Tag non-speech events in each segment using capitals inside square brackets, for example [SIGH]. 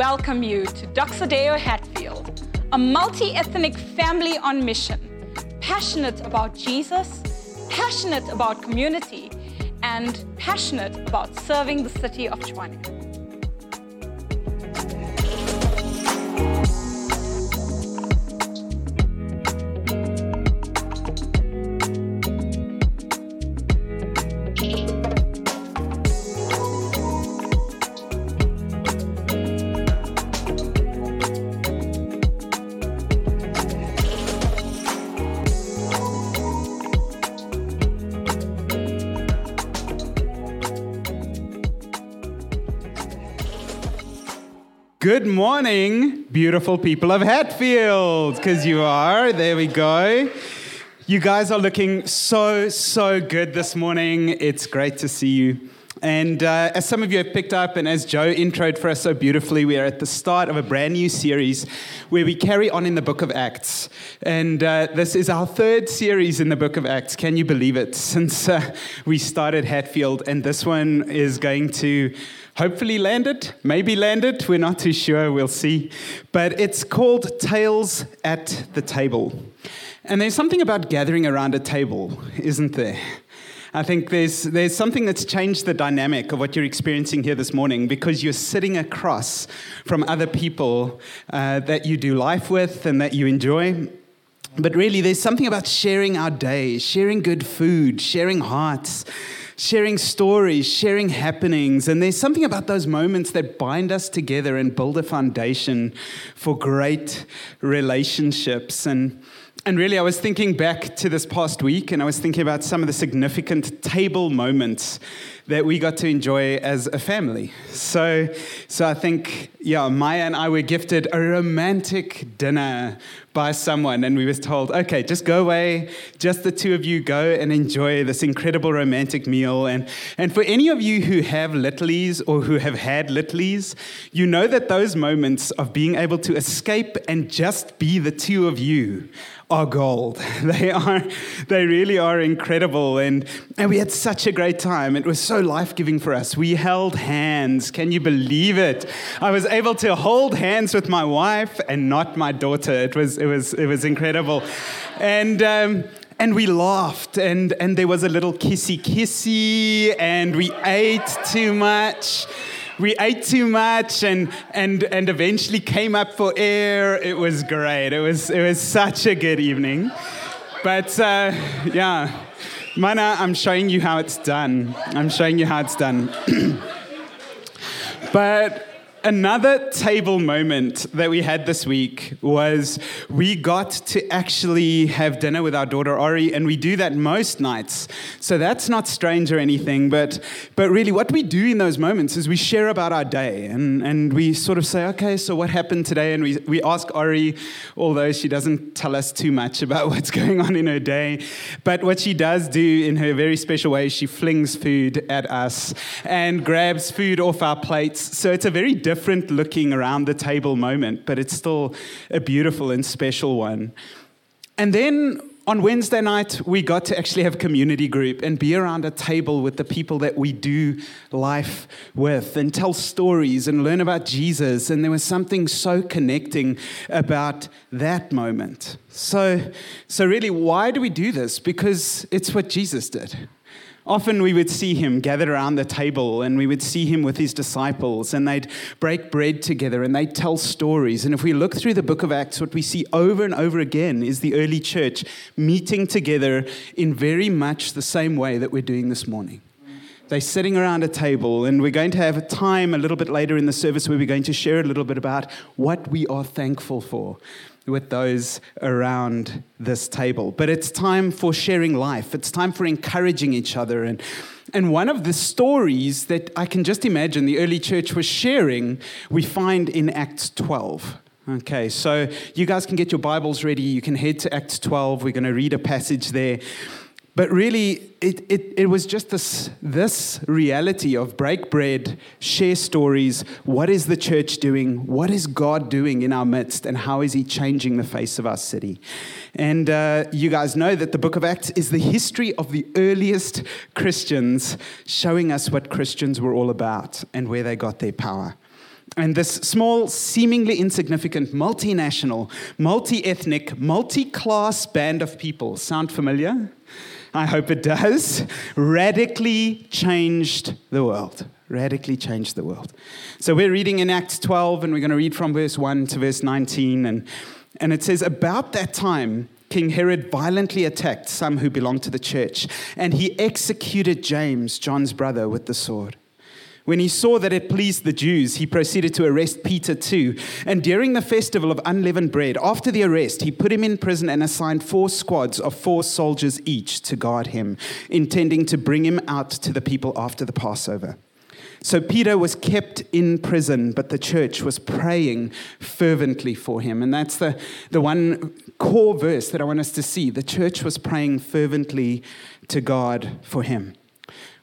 welcome you to Doxa Deo Hatfield, a multi ethnic family on mission, passionate about Jesus, passionate about community, and passionate about serving the city of Tshwane. Good morning, beautiful people of Hatfield, because you are. There we go. You guys are looking so, so good this morning. It's great to see you. And uh, as some of you have picked up, and as Joe introed for us so beautifully, we are at the start of a brand new series where we carry on in the book of Acts. And uh, this is our third series in the book of Acts. Can you believe it? [LAUGHS] Since uh, we started Hatfield, and this one is going to hopefully landed, maybe landed, we're not too sure, we'll see. But it's called Tales at the Table. And there's something about gathering around a table, isn't there? I think there's, there's something that's changed the dynamic of what you're experiencing here this morning because you're sitting across from other people uh, that you do life with and that you enjoy. But really, there's something about sharing our day, sharing good food, sharing hearts, sharing stories, sharing happenings. And there's something about those moments that bind us together and build a foundation for great relationships. And and really, I was thinking back to this past week, and I was thinking about some of the significant table moments that we got to enjoy as a family. So, so I think, yeah, Maya and I were gifted a romantic dinner by someone, and we was told, okay, just go away, just the two of you go and enjoy this incredible romantic meal. And, and for any of you who have littlies or who have had littlies, you know that those moments of being able to escape and just be the two of you are gold. [LAUGHS] They are, they really are incredible. And, and we had such a great time. It was so life giving for us. We held hands. Can you believe it? I was able to hold hands with my wife and not my daughter. It was, it was, it was incredible. And, um, and we laughed, and, and there was a little kissy kissy, and we ate too much we ate too much and, and, and eventually came up for air. It was great. It was, it was such a good evening. But uh, yeah, Mana, I'm showing you how it's done. I'm showing you how it's done. [CLEARS THROAT] but Another table moment that we had this week was we got to actually have dinner with our daughter Ori, and we do that most nights. So that's not strange or anything, but, but really what we do in those moments is we share about our day and, and we sort of say, okay, so what happened today? And we, we ask Ori, although she doesn't tell us too much about [LAUGHS] what's going on in her day, but what she does do in her very special way, is she flings food at us and grabs food off our plates. So it's a very different looking around the table moment, but it's still a beautiful and special one. And then on Wednesday night, we got to actually have community group and be around a table with the people that we do life with and tell stories and learn about Jesus. And there was something so connecting about that moment. So, so really, why do we do this? Because it's what Jesus did. Often we would see him gathered around the table and we would see him with his disciples and they'd break bread together and they'd tell stories. And if we look through the book of Acts, what we see over and over again is the early church meeting together in very much the same way that we're doing this morning. They're sitting around a table, and we're going to have a time a little bit later in the service where we're going to share a little bit about what we are thankful for with those around this table. But it's time for sharing life, it's time for encouraging each other. And, and one of the stories that I can just imagine the early church was sharing, we find in Acts 12. Okay, so you guys can get your Bibles ready. You can head to Acts 12. We're going to read a passage there. But really, it, it, it was just this, this reality of break bread, share stories. What is the church doing? What is God doing in our midst? And how is He changing the face of our city? And uh, you guys know that the book of Acts is the history of the earliest Christians, showing us what Christians were all about and where they got their power. And this small, seemingly insignificant, multinational, multi ethnic, multi class band of people sound familiar? I hope it does. Radically changed the world. Radically changed the world. So we're reading in Acts 12, and we're going to read from verse 1 to verse 19. And, and it says, About that time, King Herod violently attacked some who belonged to the church, and he executed James, John's brother, with the sword. When he saw that it pleased the Jews, he proceeded to arrest Peter too. And during the festival of unleavened bread, after the arrest, he put him in prison and assigned four squads of four soldiers each to guard him, intending to bring him out to the people after the Passover. So Peter was kept in prison, but the church was praying fervently for him. And that's the, the one core verse that I want us to see. The church was praying fervently to God for him.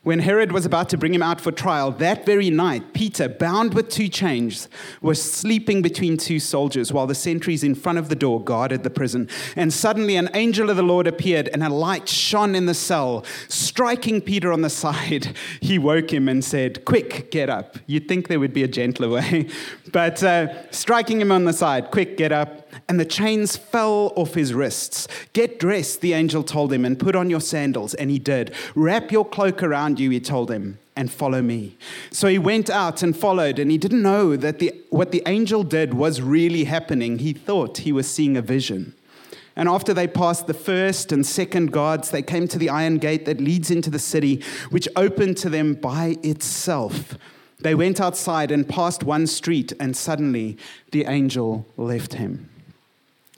When Herod was about to bring him out for trial, that very night, Peter, bound with two chains, was sleeping between two soldiers while the sentries in front of the door guarded the prison. And suddenly an angel of the Lord appeared, and a light shone in the cell. Striking Peter on the side, [LAUGHS] he woke him and said, Quick, get up. You'd think there would be a gentler way, [LAUGHS] but uh, striking him on the side, Quick, get up and the chains fell off his wrists. Get dressed, the angel told him, and put on your sandals. And he did. Wrap your cloak around you, he told him, and follow me. So he went out and followed, and he didn't know that the, what the angel did was really happening. He thought he was seeing a vision. And after they passed the first and second guards, they came to the iron gate that leads into the city, which opened to them by itself. They went outside and passed one street, and suddenly the angel left him.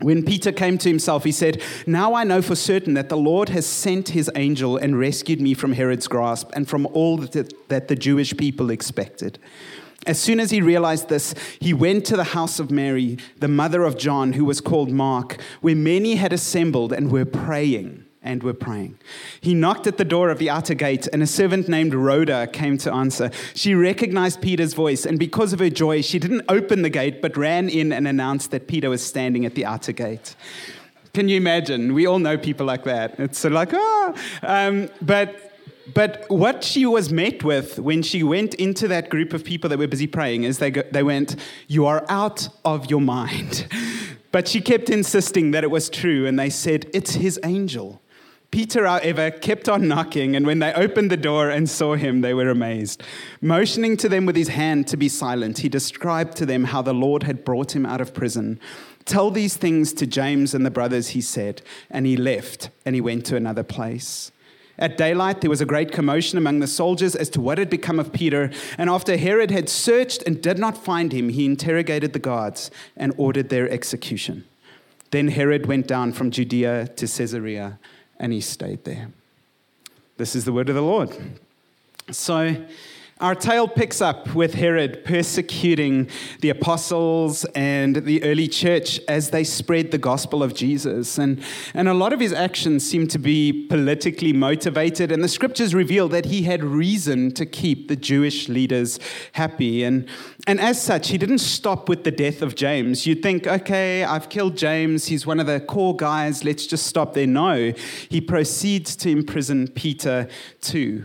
When Peter came to himself, he said, Now I know for certain that the Lord has sent his angel and rescued me from Herod's grasp and from all that, the Jewish people expected. As soon as he realized this, he went to the house of Mary, the mother of John, who was called Mark, where many had assembled and were praying and were praying. He knocked at the door of the outer gate, and a servant named Rhoda came to answer. She recognized Peter's voice, and because of her joy, she didn't open the gate, but ran in and announced that Peter was standing at the outer gate. Can you imagine? We all know people like that. It's sort of like, ah. Um, but but what she was met with when she went into that group of people that were busy praying is they, go, they went, You are out of your mind. [LAUGHS] But she kept insisting that it was true, and they said, It's his angel. Peter, however, kept on knocking, and when they opened the door and saw him, they were amazed. Motioning to them with his hand to be silent, he described to them how the Lord had brought him out of prison. Tell these things to James and the brothers, he said, and he left and he went to another place. At daylight, there was a great commotion among the soldiers as to what had become of Peter. And after Herod had searched and did not find him, he interrogated the guards and ordered their execution. Then Herod went down from Judea to Caesarea and he stayed there. This is the word of the Lord. So, our tale picks up with Herod persecuting the apostles and the early church as they spread the gospel of Jesus. And, and a lot of his actions seem to be politically motivated, and the scriptures reveal that he had reason to keep the Jewish leaders happy. And, and as such, he didn't stop with the death of James. You'd think, okay, I've killed James, he's one of the core guys, let's just stop there. No, he proceeds to imprison Peter too.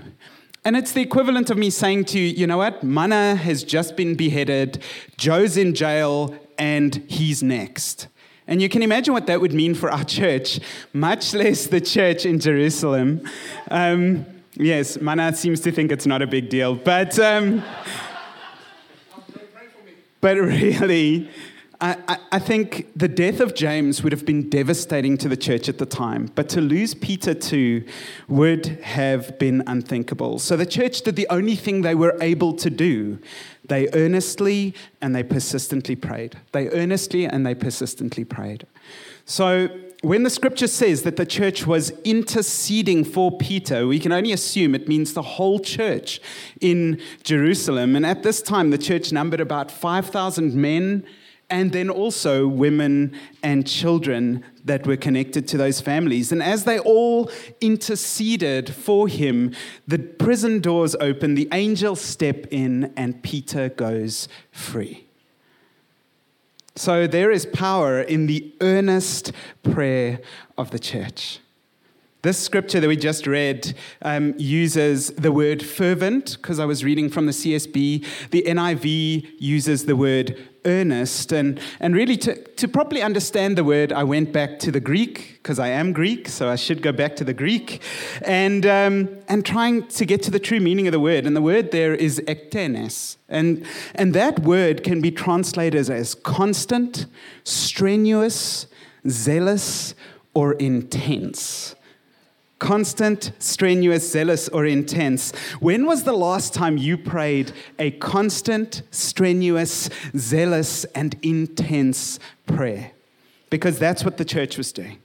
And it's the equivalent of me saying to you, you know what? Mana has just been beheaded, Joe's in jail, and he's next. And you can imagine what that would mean for our [LAUGHS] church, much less the church in Jerusalem. Um, yes, Mana seems to think it's not a big deal, but, um, [LAUGHS] but really, I, I, think the death of James would have been devastating to the church at the time, but to lose Peter too would have been unthinkable. So the church did the only thing they were able to do. They earnestly and they persistently prayed. They earnestly and they persistently prayed. So when the scripture says that the church was interceding for Peter, we can only assume it means the whole church in Jerusalem. And at this time, the church numbered about 5,000 men and then also women and children that were connected to those families. And as they all interceded for him, the prison doors open, the angels step in, and Peter goes free. So there is power in the earnest prayer of the church. This scripture that we just read um, uses the word fervent, because I was reading from the CSB. The NIV uses the word earnest. And, and really, to, to properly understand the word, I went back to the Greek, because I am Greek, so I should go back to the Greek, and, um, and trying to get to the true meaning of the word. And the word there is ektenes. And, and that word can be translated as constant, strenuous, zealous, or intense constant, strenuous, zealous, or intense. When was the last time you prayed a constant, strenuous, zealous, and intense prayer? Because that's what the church was doing.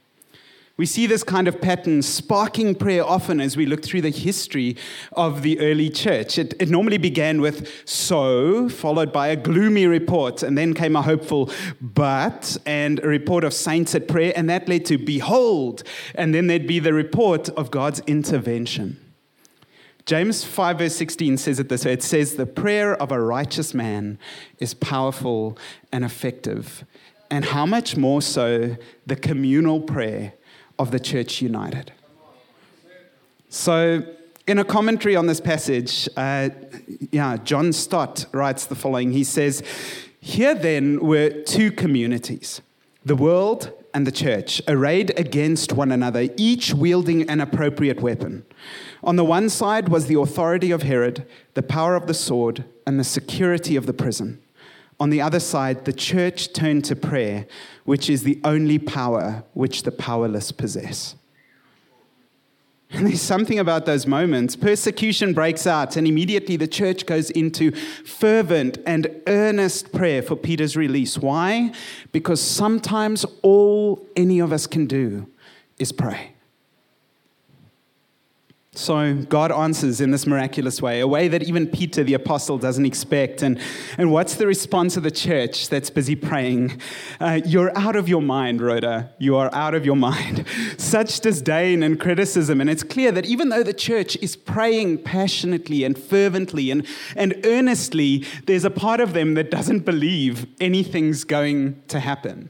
We see this kind of pattern sparking prayer often as we look through the history of the early church. It, it, normally began with so, followed by a gloomy report, and then came a hopeful but, and a report of saints at prayer, and that led to behold, and then there'd be the report of God's intervention. James 5, verse 16 says it this way it says, The prayer of a righteous man is powerful and effective. And how much more so the communal prayer of the church united. So, in a commentary on this passage, uh, yeah, John Stott writes the following. He says, Here then were two communities, the world and the church, arrayed against one another, each wielding an appropriate weapon. On the one side was the authority of Herod, the power of the sword, and the security of the prison. On the other side, the church turned to prayer, which is the only power which the powerless possess. And there's something about those moments. Persecution breaks out, and immediately the church goes into fervent and earnest prayer for Peter's release. Why? Because sometimes all any of us can do is pray. So God answers in this miraculous way, a way that even Peter the apostle doesn't expect. And, and what's the response of the church that's busy praying? Uh, You're out of your mind, Rhoda. You are out of your mind. [LAUGHS] Such disdain and criticism. And it's clear that even though the church is praying passionately and fervently and, and earnestly, there's a part of them that doesn't believe anything's going to happen.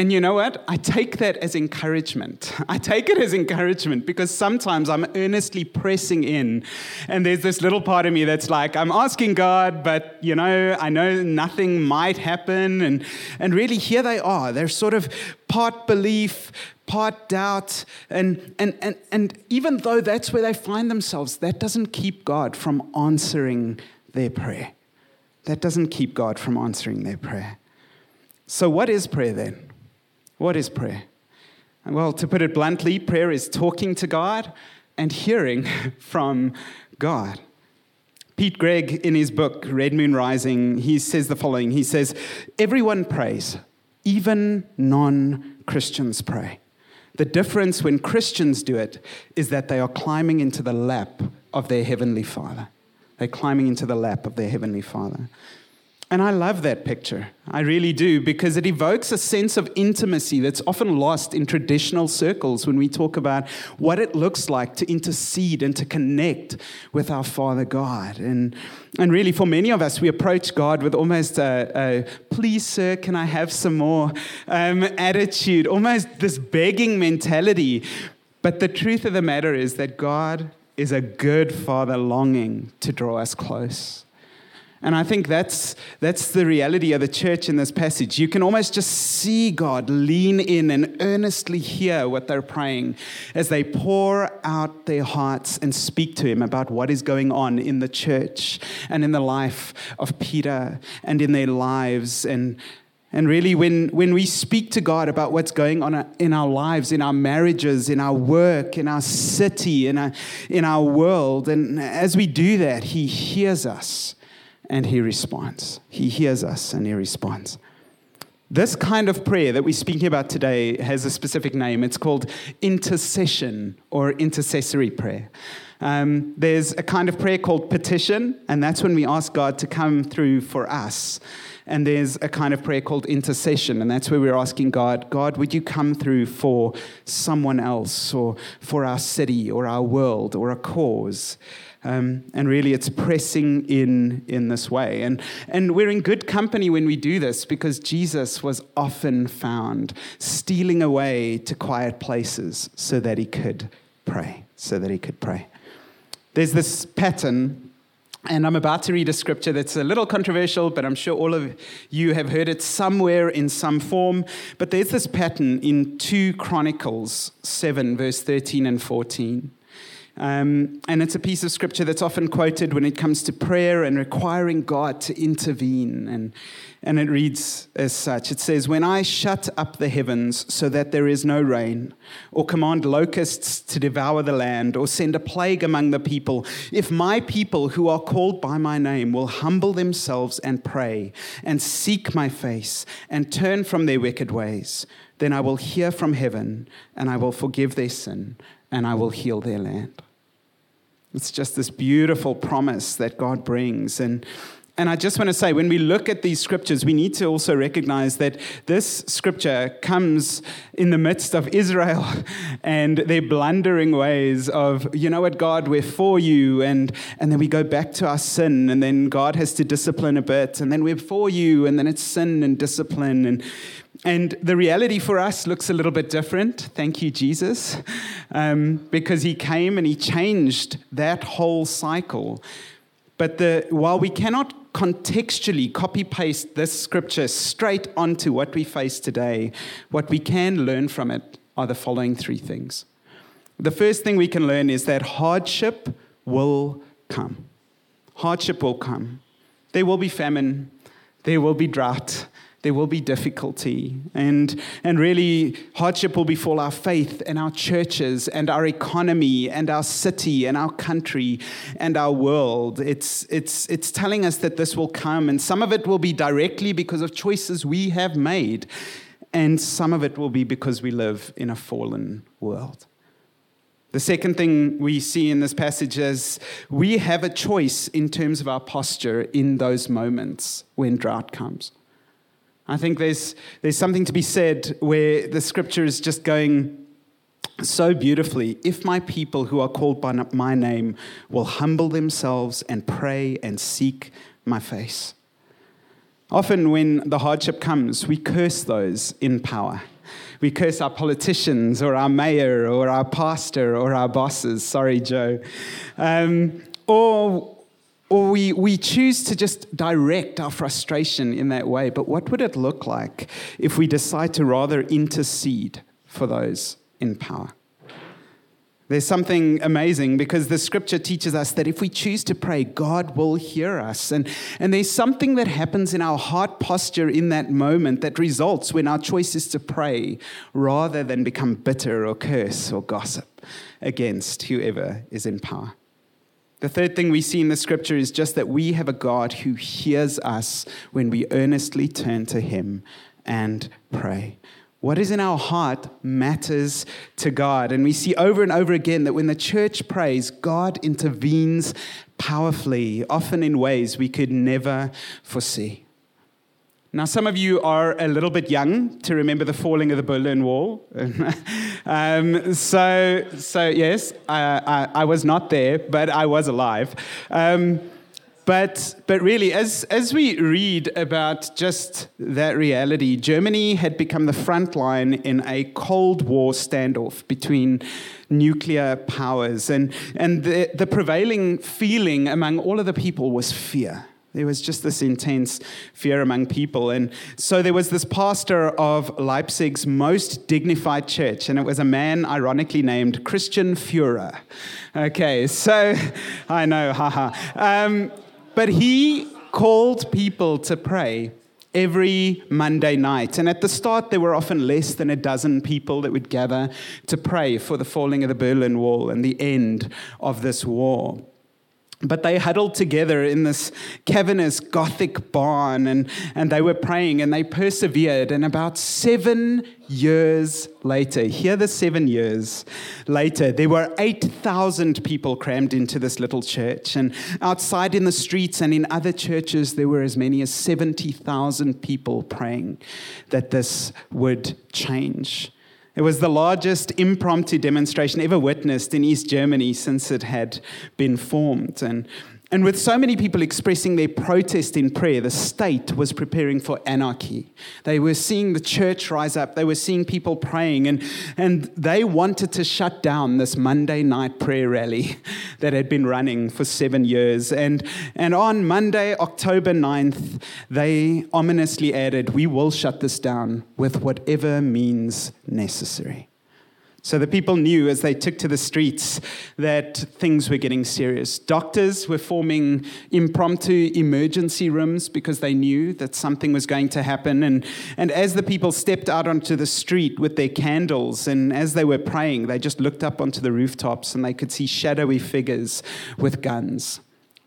And you know what? I take that as encouragement. I take it as encouragement because sometimes I'm earnestly pressing in, and there's this little part of me that's like, I'm asking God, but you know, I know nothing might happen. And, and really, here they are. They're sort of part belief, part doubt. And, and, and, and even though that's where they find themselves, that doesn't keep God from answering their prayer. That doesn't keep God from answering their prayer. So, what is prayer then? What is prayer? Well, to put it bluntly, prayer is talking to God and hearing [LAUGHS] from God. Pete Greig, in his book, Red Moon Rising, he says the following He says, Everyone prays, even non Christians pray. The difference when Christians do it is that they are climbing into the lap of their Heavenly Father. They're climbing into the lap of their Heavenly Father. And I love that picture. I really do, because it evokes a sense of intimacy that's often lost in traditional circles when we talk about what it looks like to intercede and to connect with our Father God. And, and really, for many of us, we approach God with almost a, a please, sir, can I have some more um, attitude, almost this begging mentality. But the truth of the matter is that God is a good Father longing to draw us close. And I think that's, that's the reality of the church in this passage. You can almost just see God lean in and earnestly hear what they're praying as they pour out their hearts and speak to Him about what is going on in the church and in the life of Peter and in their lives. And, and really, when, when we speak to God about what's going on in our lives, in our marriages, in our work, in our city, in our, in our world, and as we do that, He hears us and he responds. He hears us and he responds. This kind of prayer that we're speaking about today has a specific name. It's called intercession or intercessory prayer. Um, there's a kind of prayer called petition, and that's when we ask God to come through for us. And there's a kind of prayer called intercession, and that's where we're asking God, God, would you come through for someone else, or for our city, or our world, or a cause? Um, and really, it's pressing in in this way. And, and we're in good company when we do this because Jesus was often found stealing away to quiet places so that he could pray, so that he could pray. There's this pattern, and I'm about to read a scripture that's a little controversial, but I'm sure all of you have heard it somewhere in some form. But there's this pattern in 2 Chronicles 7, verse 13 and 14. Um, and it's a piece of scripture that's often quoted when it comes to prayer and requiring God to intervene. And, and it reads as such It says, When I shut up the heavens so that there is no rain, or command locusts to devour the land, or send a plague among the people, if my people who are called by my name will humble themselves and pray, and seek my face, and turn from their wicked ways, then I will hear from heaven, and I will forgive their sin, and I will heal their land. It's just this beautiful promise that God brings. And, and I just want to say, when we look at these scriptures, we need to also recognize that this scripture comes in the midst of Israel [LAUGHS] and their blundering ways of, you know what, God, we're for you. And, and then we go back to our sin, and then God has to discipline a bit. And then we're for you, and then it's sin and discipline. And and the reality for us looks a little bit different. Thank you, Jesus, um, because he came and he changed that whole cycle. But the, while we cannot contextually copy paste this scripture straight onto what we face today, what we can learn from it are the following three things. The first thing we can learn is that hardship will come. Hardship will come. There will be famine, there will be drought, there will be difficulty. And, and really, hardship will befall our faith and our churches and our economy and our city and our country and our world. It's, it's, it's telling us that this will come. And some of it will be directly because of choices we have made, and some of it will be because we live in a fallen world. The second thing we see in this passage is we have a choice in terms of our posture in those moments when drought comes. I think there's, there's something to be said where the scripture is just going so beautifully. If my people who are called by my name will humble themselves and pray and seek my face. Often, when the hardship comes, we curse those in power. We curse our politicians or our mayor or our pastor or our bosses. Sorry, Joe. Um, or or we, we choose to just direct our frustration in that way. But what would it look like if we decide to rather intercede for those in power? There's something amazing because the scripture teaches us that if we choose to pray, God will hear us. And, and there's something that happens in our heart posture in that moment that results when our choice is to pray rather than become bitter or curse or gossip against whoever is in power. The third thing we see in the scripture is just that we have a God who hears us when we earnestly turn to Him and pray. What is in our heart matters to God. And we see over and over again that when the church prays, God intervenes powerfully, often in ways we could never foresee. Now, some of you are a little bit young to remember the falling of the Berlin Wall. [LAUGHS] um, so, so, yes, I, I, I, was not there, but I was alive. Um, but, but really, as, as we read about just that reality, Germany had become the front line in a Cold War standoff between nuclear powers. And, and the, the prevailing feeling among all of the people was fear. There was just this intense fear among people. And so there was this pastor of Leipzig's most dignified church, and it was a man ironically named Christian Führer. Okay, so [LAUGHS] I know, haha. Um, but he called people to pray every Monday night. And at the start, there were often less than a dozen people that would gather to pray for the falling of the Berlin Wall and the end of this war. But they huddled together in this cavernous Gothic barn and, and they were praying and they persevered. And about seven years later, here the seven years later, there were 8,000 people crammed into this little church. And outside in the streets and in other churches, there were as many as 70,000 people praying that this would change. It was the largest impromptu demonstration ever witnessed in East Germany since it had been formed. And and with so many people expressing their protest in prayer, the state was preparing for anarchy. They were seeing the church rise up, they were seeing people praying, and, and they wanted to shut down this Monday night prayer rally [LAUGHS] that had been running for seven years. And, and on Monday, October 9th, they ominously added, We will shut this down with whatever means necessary. So the people knew as they took to the streets that things were getting serious. Doctors were forming impromptu emergency rooms because they knew that something was going to happen. And, and as the people stepped out onto the street with their candles and as they were praying, they just looked up onto the rooftops and they could see shadowy figures with guns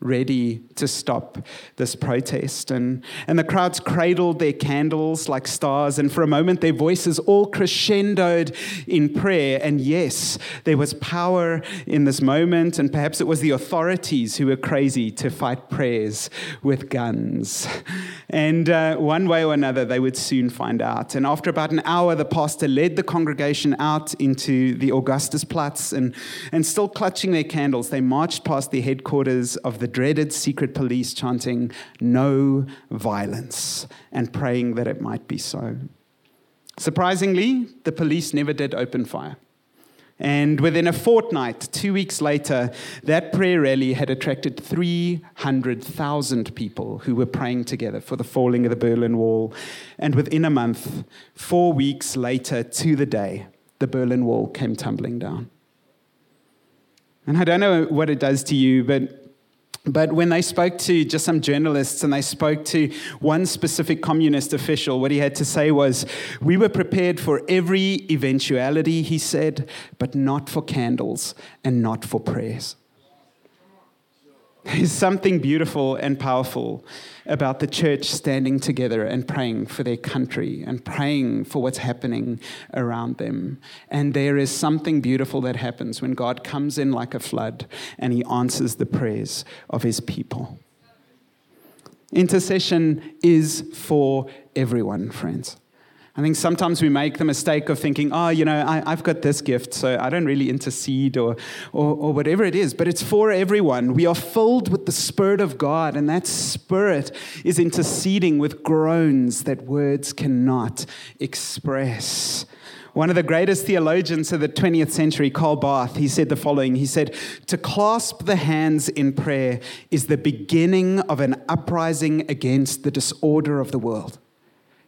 ready to stop this protest. And, and the crowds cradled their candles like stars, and for a moment their voices all crescendoed in prayer. And yes, there was power in this moment, and perhaps it was the authorities who were crazy to fight prayers with guns. And uh, one way or another, they would soon find out. And after about an hour, the pastor led the congregation out into the Augustusplatz, and, and still clutching their candles, they marched past the headquarters of the dreaded secret police chanting, No violence, and praying that it might be so. Surprisingly, the police never did open fire. And within a fortnight, two weeks later, that prayer rally had attracted 300,000 people who were praying together for the falling of the Berlin Wall. And within a month, four weeks later to the day, the Berlin Wall came tumbling down. And I don't know what it does to you, but but when they spoke to just some journalists and they spoke to one specific communist official, what he had to say was, We were prepared for every eventuality, he said, but not for candles and not for prayers. There's something beautiful and powerful about the church standing together and praying for their country and praying for what's happening around them. And there is something beautiful that happens when God comes in like a flood and he answers the prayers of his people. Intercession is for everyone, friends. I think sometimes we make the mistake of thinking, oh, you know, I, have got this gift, so I don't really intercede or, or, or whatever it is, but it's for everyone. We are filled with the Spirit of God, and that Spirit is interceding with groans that words cannot express. One of the greatest theologians of the 20th century, Karl Barth, he said the following He said, To clasp the hands in prayer is the beginning of an uprising against the disorder of the world.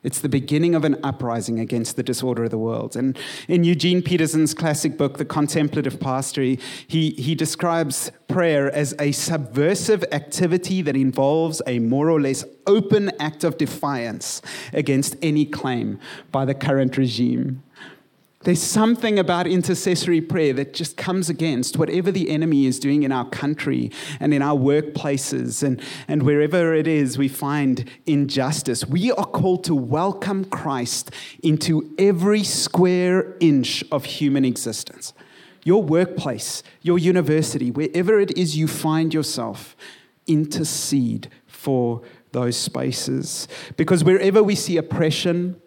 It's the beginning of an uprising against the disorder of the world. And in Eugene Peterson's classic book, The Contemplative Pastor, he, he describes prayer as a subversive activity that involves a more or less open act of defiance against any claim by the current regime. There's something about intercessory prayer that just comes against whatever the enemy is doing in our country and in our workplaces and, and wherever it is we find injustice. We are called to welcome Christ into every square inch of human existence. Your workplace, your university, wherever it is you find yourself, intercede for those spaces. Because wherever we see oppression,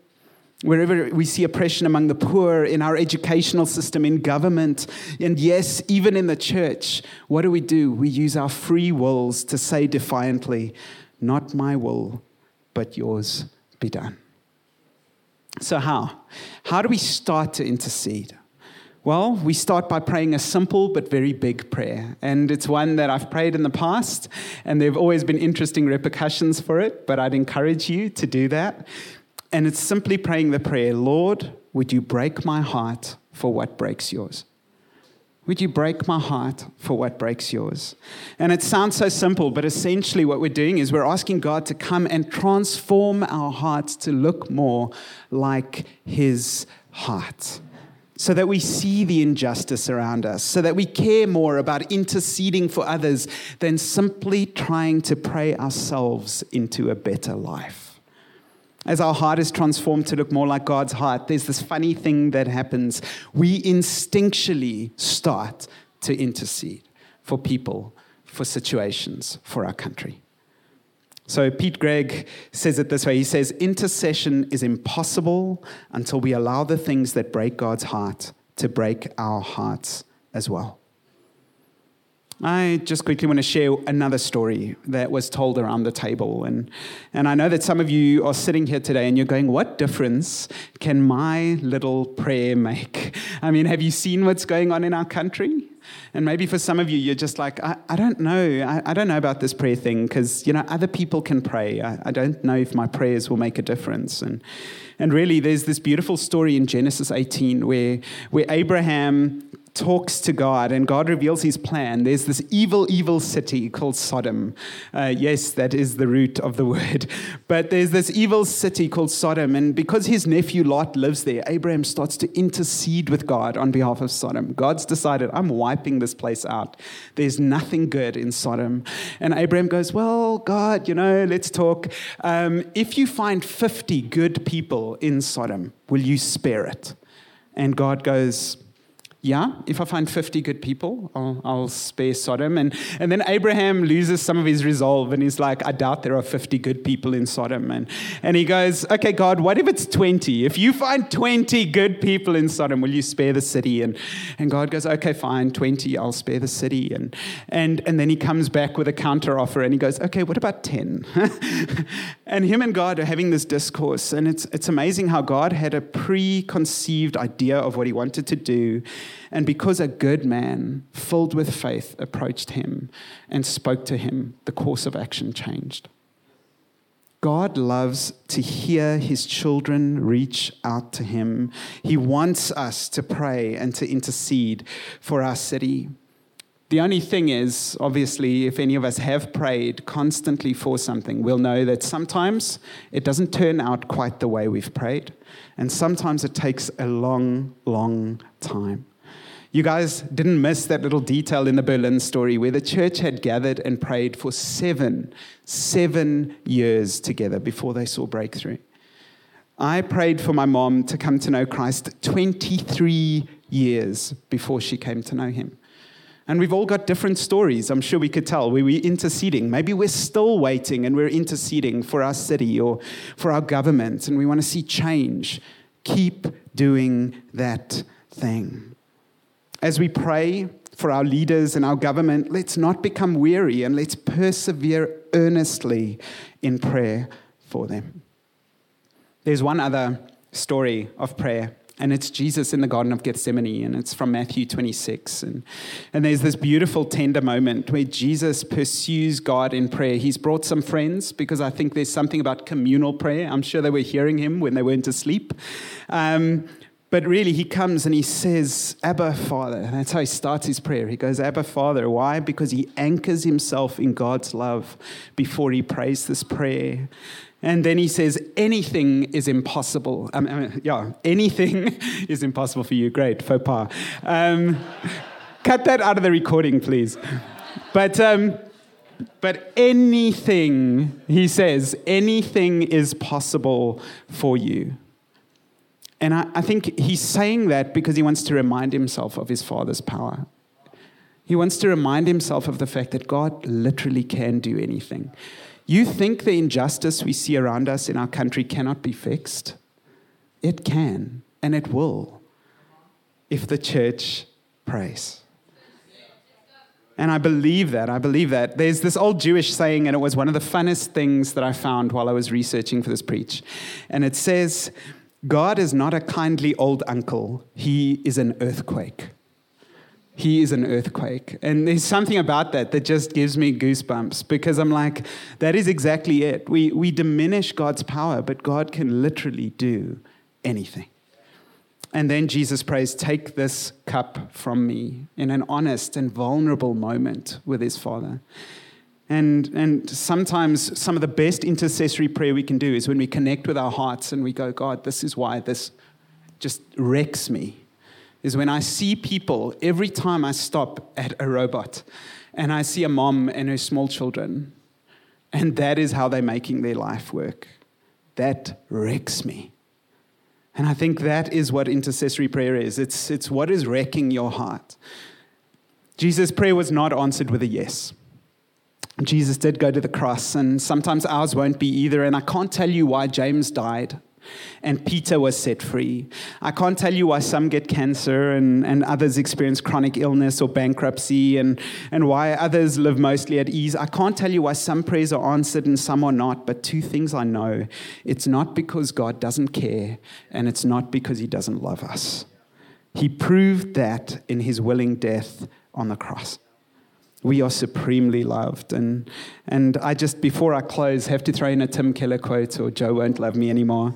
Wherever we see oppression among the poor, in our educational system, in government, and yes, even in the church, what do we do? We use our free wills to say defiantly, Not my will, but yours be done. So, how? How do we start to intercede? Well, we start by praying a simple but very big prayer. And it's one that I've prayed in the past, and there have always been interesting repercussions for it, but I'd encourage you to do that. And it's simply praying the prayer Lord, would you break my heart for what breaks yours? Would you break my heart for what breaks yours? And it sounds so simple, but essentially what we're doing is we're asking God to come and transform our hearts to look more like His heart so that we see the injustice around us, so that we care more about interceding for others than simply trying to pray ourselves into a better life. As our heart is transformed to look more like God's heart, there's this funny thing that happens. We instinctually start to intercede for people, for situations, for our country. So Pete Greig says it this way. He says, Intercession is impossible until we allow the things that break God's heart to break our hearts as well. I just quickly want to share another story that was told around the table. And, and I know that some of you are sitting here today and you're going, What difference can my little prayer make? I mean, have you seen what's going on in our country? And maybe for some of you, you're just like, I, I don't know. I, I, don't know about this prayer thing because, you know, other people can pray. I, I don't know if my prayers will make a difference. And, and really, there's this beautiful story in Genesis 18 where, where Abraham talks to God and God reveals his plan. There's this evil, evil city called Sodom. Uh, yes, that is the root of the [LAUGHS] word. But there's this evil city called Sodom. And because his nephew Lot lives there, Abraham starts to intercede with God on behalf of Sodom. God's decided, I'm wiping this place out. There's nothing good in Sodom. And Abraham goes, Well, God, you know, let's talk. Um, if you find 50 good people in Sodom, will you spare it? And God goes, yeah, if I find 50 good people, I'll, I'll, spare Sodom. And, and then Abraham loses some of his resolve and he's like, I doubt there are 50 good people in Sodom. And, and he goes, Okay, God, what if it's 20? If you find 20 good people in Sodom, will you spare the city? And, and God goes, Okay, fine, 20, I'll spare the city. And, and, and then he comes back with a counteroffer and he goes, Okay, what about 10? [LAUGHS] and him and God are having this discourse. And it's, it's amazing how God had a preconceived idea of what he wanted to do. And because a good man, filled with faith, approached him and spoke to him, the course of action changed. God loves to hear his children reach out to him. He wants us to pray and to intercede for our city. The only thing is, obviously, if any of us have prayed constantly for something, we'll know that sometimes it doesn't turn out quite the way we've prayed. And sometimes it takes a long, long time. You guys didn't miss that little detail in the Berlin story where the church had gathered and prayed for seven, seven years together before they saw breakthrough. I prayed for my mom to come to know Christ 23 years before she came to know him. And we've all got different stories, I'm sure we could tell, where we're interceding. Maybe we're still waiting and we're interceding for our city or for our government and we want to see change. Keep doing that thing. As we pray for our leaders and our government, let's not become weary and let's persevere earnestly in prayer for them. There's one other story of prayer and it's Jesus in the Garden of Gethsemane, and it's from Matthew 26. And, and there's this beautiful, tender moment where Jesus pursues God in prayer. He's brought some friends because I think there's something about communal prayer. I'm sure they were hearing him when they went to sleep. Um, but really, he comes and he says, Abba, Father. That's how he starts his prayer. He goes, Abba, Father. Why? Because he anchors himself in God's love before he prays this prayer. And then he says, anything is impossible. Um, um, yeah, anything [LAUGHS] is impossible for you. Great, faux pas. Um, cut that out of the recording, please. But, um, but anything, he says, anything is possible for you. And I, I think he's saying that because he wants to remind himself of his father's power. He wants to remind himself of the fact that God literally can do anything. You think the injustice we see around us in our country cannot be fixed? It can, and it will, if the church prays. And I believe that. I believe that. There's this old Jewish saying, and it was one of the funnest things that I found while I was researching for this preach. And it says, God is not a kindly old uncle, he is an earthquake. He is an earthquake. And there's something about that that just gives me goosebumps because I'm like, that is exactly it. We, we diminish God's power, but God can literally do anything. And then Jesus prays, Take this cup from me in an honest and vulnerable moment with his Father. And, and sometimes some of the best intercessory prayer we can do is when we connect with our hearts and we go, God, this is why this just wrecks me. is when I see people every time I stop at a robot and I see a mom and her small children, and that is how they're making their life work. That wrecks me. And I think that is what intercessory prayer is it's, it's what is wrecking your heart. Jesus' prayer was not answered with a yes. Jesus did go to the cross, and sometimes ours won't be either. And I can't tell you why James died and Peter was set free. I can't tell you why some get cancer and, and others experience chronic illness or bankruptcy and, and why others live mostly at ease. I can't tell you why some prayers are answered and some are not, but two things I know it's not because God doesn't care, and it's not because he doesn't love us. He proved that in his willing death on the cross. We are supremely loved. And, and I just, before I close, have to throw in a Tim Keller quote, or Joe won't love me anymore.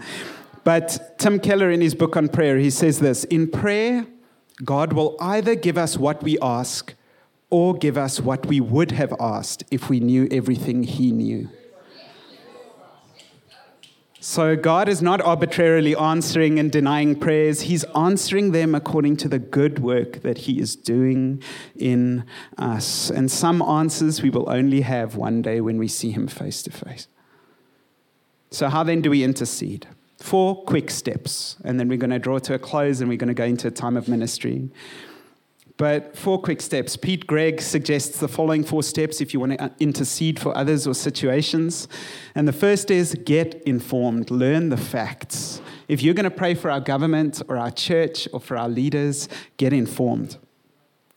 But Tim Keller, in his book on prayer, he says this In prayer, God will either give us what we ask or give us what we would have asked if we knew everything he knew. So God is not arbitrarily answering and denying prayers. He's answering them according to the good work that He is doing in us. And some answers we will only have one day when we see Him face to face. So, how then do we intercede? Four quick steps, and then we're going to draw to a close and we're going to go into a time of ministry. But four quick steps. Pete Greig suggests the following four steps if you want to uh, intercede for others or situations. And the first is get informed, learn the facts. If you're going to pray for our government or our church or for our leaders, get informed.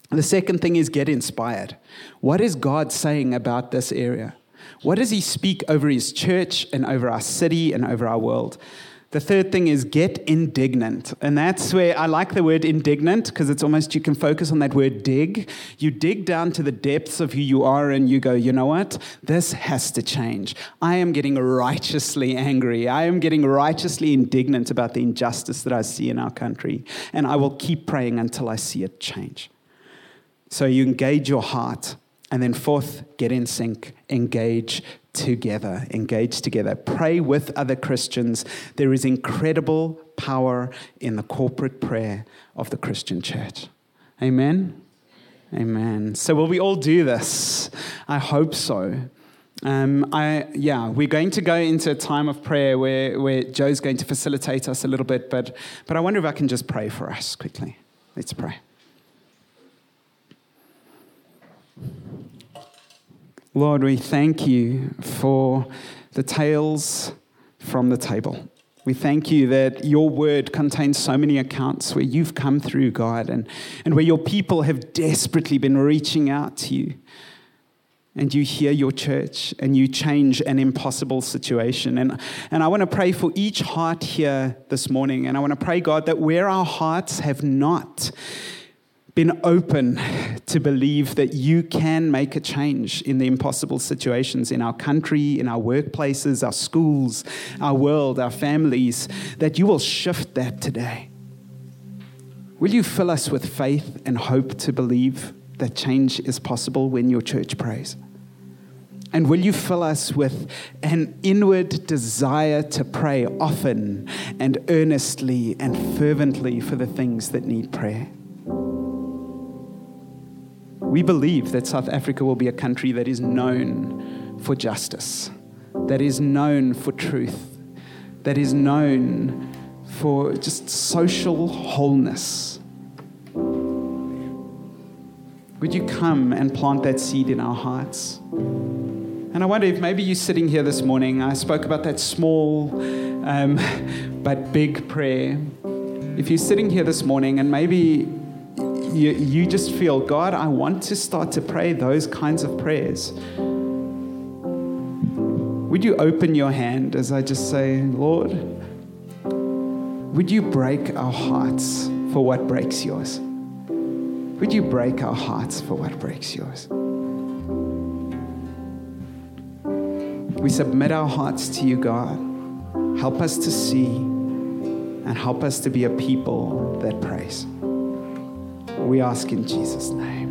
The second thing is get inspired. What is God saying about this area? What does He speak over His church and over our city and over our world? The third thing is get indignant. And that's where I like the word indignant because it's almost you can focus on that word dig. You dig down to the depths of who you are and you go, you know what? This has to change. I am getting righteously angry. I am getting righteously indignant about the injustice that I see in our country. And I will keep praying until I see it change. So you engage your heart. And then, fourth, get in sync, engage together, engage together, pray with other Christians. There is incredible power in the corporate prayer of the Christian church. Amen. Amen. So, will we all do this? I hope so. Um, I, yeah, we're going to go into a time of prayer where, where Joe's going to facilitate us a little bit, but, but I wonder if I can just pray for us quickly. Let's pray. Lord, we thank you for the tales from the table. We thank you that your word contains so many accounts where you've come through, God, and, and where your people have desperately been reaching out to you. And you hear your church and you change an impossible situation. And, and I want to pray for each heart here this morning. And I want to pray, God, that where our hearts have not been open to believe that you can make a change in the impossible situations in our country, in our workplaces, our schools, our world, our families, that you will shift that today. Will you fill us with faith and hope to believe that change is possible when your church prays? And will you fill us with an inward desire to pray often and earnestly and fervently for the things that need prayer? We believe that South Africa will be a country that is known for justice, that is known for truth, that is known for just social wholeness. Would you come and plant that seed in our hearts? And I wonder if maybe you're sitting here this morning. I spoke about that small um, [LAUGHS] but big prayer. If you're sitting here this morning and maybe you, you just feel, God, I want to start to pray those kinds of prayers. Would you open your hand as I just say, Lord, would you break our hearts for what breaks yours? Would you break our hearts for what breaks yours? We submit our hearts to you, God. Help us to see and help us to be a people that praise. We ask in Jesus' name.